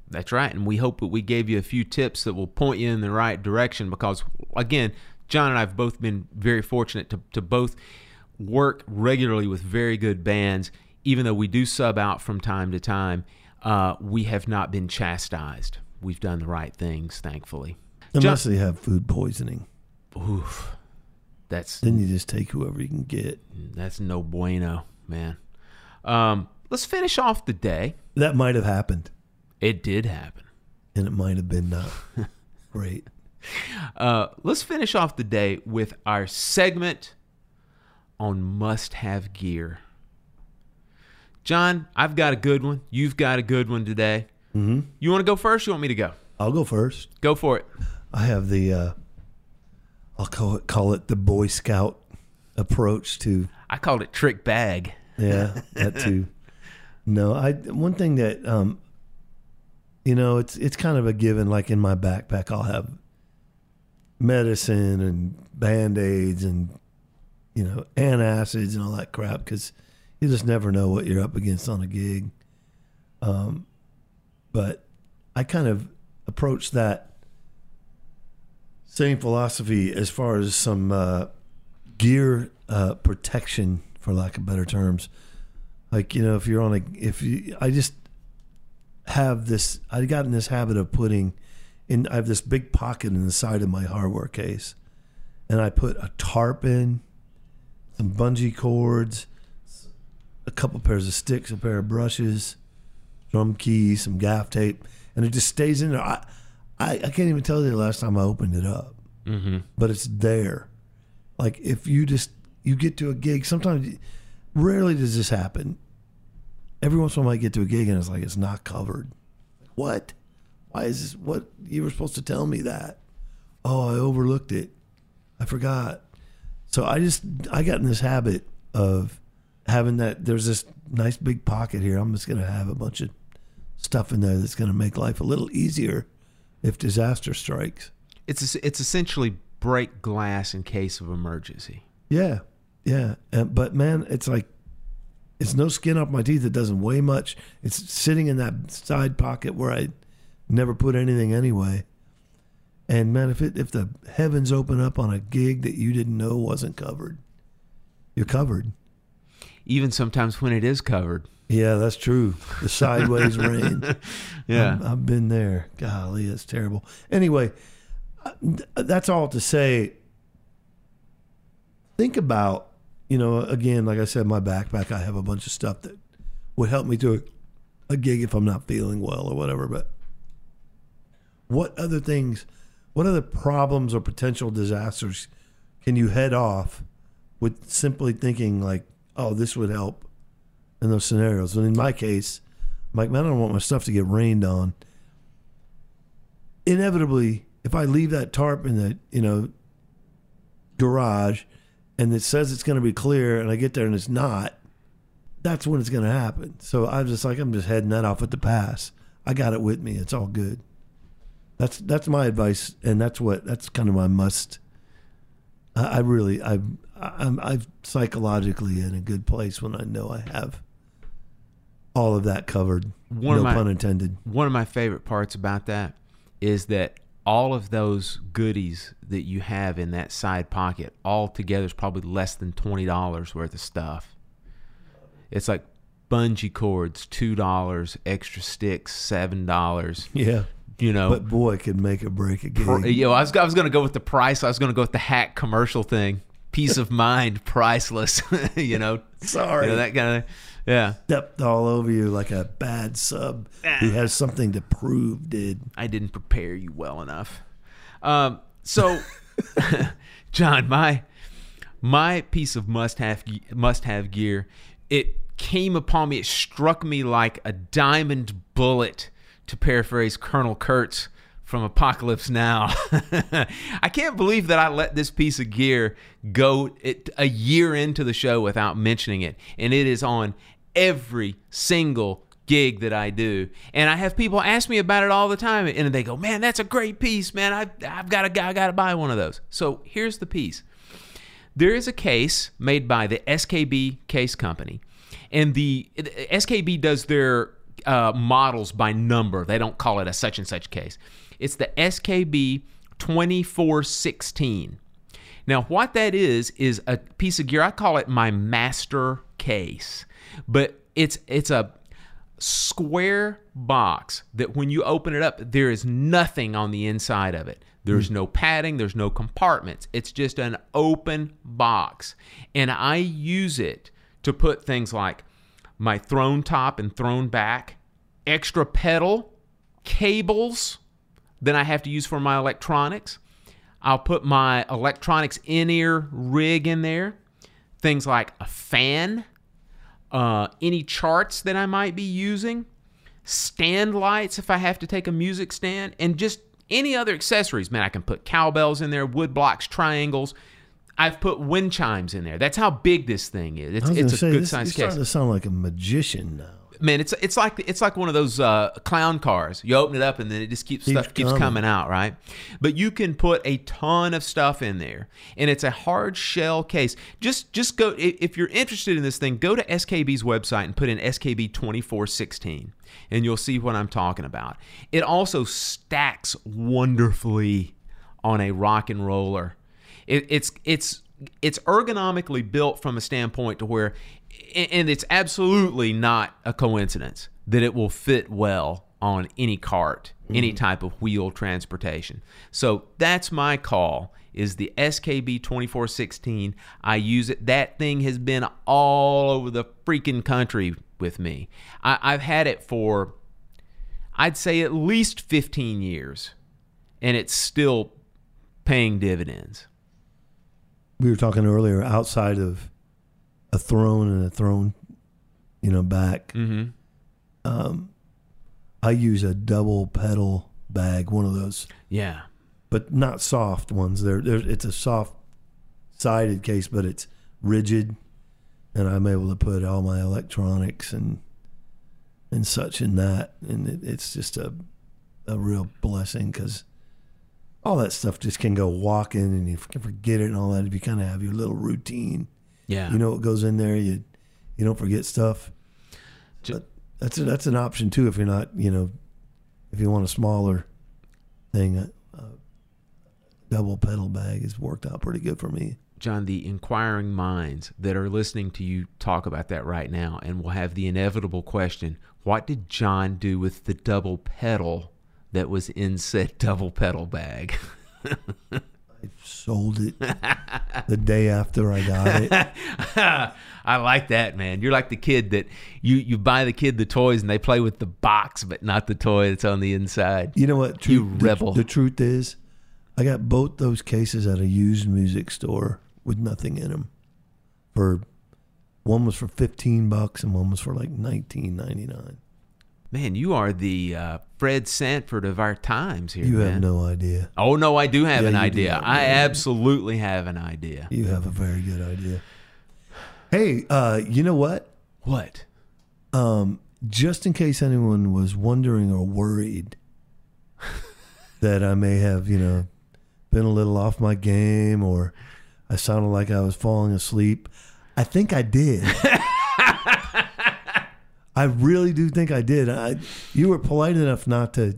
that's right. And we hope that we gave you a few tips that will point you in the right direction because, again, John and I have both been very fortunate to, to both work regularly with very good bands. Even though we do sub out from time to time, uh, we have not been chastised. We've done the right things, thankfully. Unless they have food poisoning. Oof. That's Then you just take whoever you can get. that's no bueno, man. Um, let's finish off the day. That might have happened, It did happen. and it might have been not great. Uh, let's finish off the day with our segment on must-have gear. John, I've got a good one. You've got a good one today. Mm-hmm. You want to go first? You want me to go? I'll go first. Go for it. I have the, uh, I'll call it, call it the Boy Scout approach to I called it trick bag. Yeah, that too. No, I one thing that um you know, it's it's kind of a given like in my backpack I'll have medicine and band-aids and you know, antacids and all that crap cuz you just never know what you're up against on a gig. Um but I kind of approach that same philosophy as far as some uh gear uh, protection, for lack of better terms. Like you know, if you're on a, if you, I just have this. I got in this habit of putting in. I have this big pocket in the side of my hardware case, and I put a tarp in, some bungee cords, a couple pairs of sticks, a pair of brushes, drum keys, some gaff tape, and it just stays in there. I, I, I can't even tell you the last time I opened it up, mm-hmm. but it's there like if you just you get to a gig sometimes rarely does this happen every once in a while i get to a gig and it's like it's not covered what why is this what you were supposed to tell me that oh i overlooked it i forgot so i just i got in this habit of having that there's this nice big pocket here i'm just going to have a bunch of stuff in there that's going to make life a little easier if disaster strikes It's it's essentially break glass in case of emergency. Yeah, yeah. Uh, but man, it's like it's no skin off my teeth. It doesn't weigh much. It's sitting in that side pocket where I never put anything anyway. And man, if it if the heavens open up on a gig that you didn't know wasn't covered, you're covered. Even sometimes when it is covered. Yeah, that's true. The sideways rain. Yeah. I've, I've been there. Golly, it's terrible. Anyway, uh, that's all to say. Think about, you know, again, like I said, my backpack, I have a bunch of stuff that would help me do a, a gig if I'm not feeling well or whatever. But what other things, what other problems or potential disasters can you head off with simply thinking, like, oh, this would help in those scenarios? And in my case, I'm like, man, I don't want my stuff to get rained on inevitably, if I leave that tarp in the you know garage, and it says it's going to be clear, and I get there and it's not, that's when it's going to happen. So I'm just like, I'm just heading that off at the pass. I got it with me. It's all good. That's that's my advice, and that's what that's kind of my must. I, I really I I'm I'm psychologically in a good place when I know I have all of that covered. One no my- pun intended. One of my favorite parts about that is that all of those goodies that you have in that side pocket all together is probably less than $20 worth of stuff. It's like bungee cords, $2, extra sticks, $7. Yeah. You know, But boy, it could make or break a gig. Pr- you know, I was I was gonna go with the price. I was gonna go with the hack commercial thing. Peace of mind, priceless. you know, Sorry. you know, that kind of. Yeah, stepped all over you like a bad sub who has something to prove did. I didn't prepare you well enough. Um, so, John, my my piece of must have must have gear, it came upon me. It struck me like a diamond bullet. To paraphrase Colonel Kurtz from Apocalypse Now, I can't believe that I let this piece of gear go it, a year into the show without mentioning it, and it is on every single gig that I do. And I have people ask me about it all the time and they go, "Man, that's a great piece, man. I I've got to I got to buy one of those." So, here's the piece. There is a case made by the SKB Case Company. And the SKB does their uh, models by number. They don't call it a such and such case. It's the SKB 2416. Now, what that is is a piece of gear. I call it my master case, but it's it's a square box that when you open it up, there is nothing on the inside of it. There's no padding, there's no compartments. It's just an open box. And I use it to put things like my throne top and throne back, extra pedal, cables that I have to use for my electronics. I'll put my electronics in ear rig in there, things like a fan, uh, any charts that I might be using, stand lights if I have to take a music stand, and just any other accessories. Man, I can put cowbells in there, wood blocks, triangles. I've put wind chimes in there. That's how big this thing is. It's, it's a say, good this, sized you're case starting to sound like a magician now. Man it's it's like it's like one of those uh, clown cars. You open it up and then it just keeps Keeps stuff keeps coming. coming out right? But you can put a ton of stuff in there and it's a hard shell case. Just just go if you're interested in this thing go to skb's website and put in skb 2416 and you'll see what i'm talking about. It also stacks wonderfully on a rock and roller. It, it's it's it's ergonomically built from a standpoint to where and it's absolutely not a coincidence that it will fit well on any cart any mm-hmm. type of wheel transportation. So that's my call is the skb 2416 i use it. That thing has been all over the freaking country with me. I, i've had it for i'd say at least 15 years and it's still paying dividends. We were talking earlier outside of a throne and a throne, you know, back. mm-hmm. Um, I use a double pedal bag, one of those, yeah but not soft ones. They're it's a soft sided case, but it's rigid, and I'm able to put all my electronics and and such in that, and it, it's just a a real blessing because all that stuff just can go walking and you can forget it and all that if you kind of have your little routine. Yeah You know what goes in there. You you don't forget stuff. But that's a, that's an option too if you're not you know if you want a smaller thing. A, a double pedal bag has worked out pretty good for me. John, the inquiring minds that are listening to you talk about that right now and will have the inevitable question what did John do with the double pedal that was in said double pedal bag? I sold it the day after I got it. I like that, man. You're like the kid that you, you buy the kid the toys and they play with the box, but not the toy that's on the inside. You know what? You the- rebel. The, truth is, I got both those cases at a used music store with nothing in them. For one was for fifteen bucks and one was for like nineteen ninety nine. Man, you are the uh, Fred Sanford of our times here, You man. have no idea. Oh no, I do have Yeah, an idea. have- I absolutely have an idea. You have a very good idea. Hey, uh, you know what? What? Um, just in case anyone was wondering or worried that I may have, you know, been a little off my game or I sounded like I was falling asleep, I think I did. I really do think I did. I, you were polite enough not to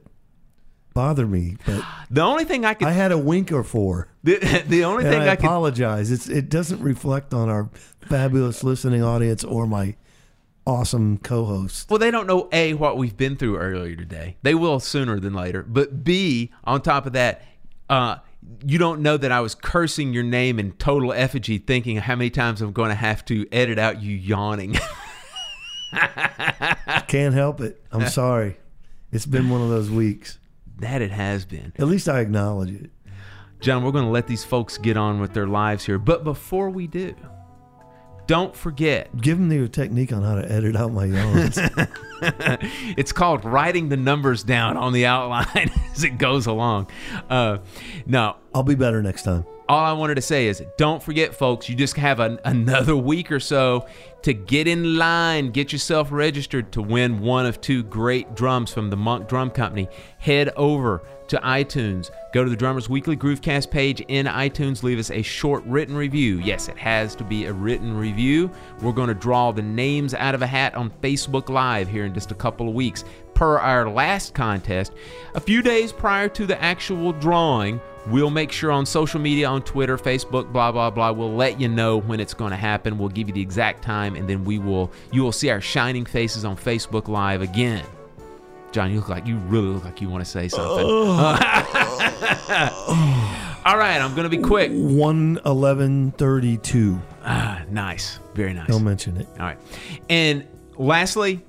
bother me, but The only thing I could I had a wink or four. the, the only thing I, I, could apologize. It's it doesn't reflect on our fabulous listening audience or my awesome co-host. well, they don't know a what we've been through earlier today. They will sooner than later. But b on top of that, uh, you don't know that I was cursing your name in total effigy, thinking how many times I'm going to have to edit out you yawning. Can't help it. I'm sorry. It's been one of those weeks. that it has been. At least I acknowledge it. John, we're going to let these folks get on with their lives here. But before we do, don't forget Give them your technique on how to edit out my yawns. it's called writing the numbers down on the outline as it goes along. Uh, no, I'll be better next time. All I wanted to say is don't forget, folks, you just have an, another week or so to get in line, get yourself registered to win one of two great drums from the Monk Drum Company. Head over to iTunes, go to the Drummers Weekly Groovecast page in iTunes, leave us a short written review. Yes, it has to be a written review. We're going to draw the names out of a hat on Facebook Live here in just a couple of weeks. per our last contest, a few days prior to the actual drawing, we'll make sure on social media, on Twitter, Facebook, blah blah blah, we'll let you know when it's going to happen. We'll give you the exact time, and then we will you will see our shining faces on Facebook Live again. John, you look like you really look like you want to say something. All right, I'm going to be quick. One eleven thirty two. Ah, nice, very nice. Don't mention it. All right. And lastly,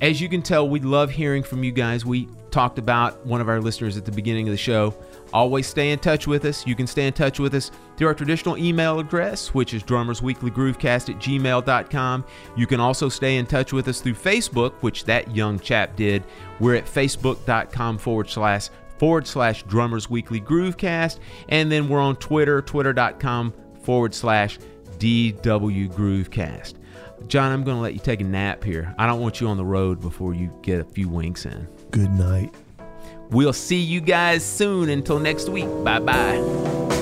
as you can tell, we love hearing from you guys. We talked about one of our listeners at the beginning of the show. Always stay in touch with us. You can stay in touch with us through our traditional email address, which is drummersweeklygroovecast at gmail.com. You can also stay in touch with us through Facebook, which that young chap did. We're at facebook.com forward slash forward slash drummers weekly groovecast. And then we're on Twitter, twitter.com forward slash DW Groovecast. John, I'm going to let you take a nap here. I don't want you on the road before you get a few winks in. Good night. We'll see you guys soon. Until next week. Bye bye.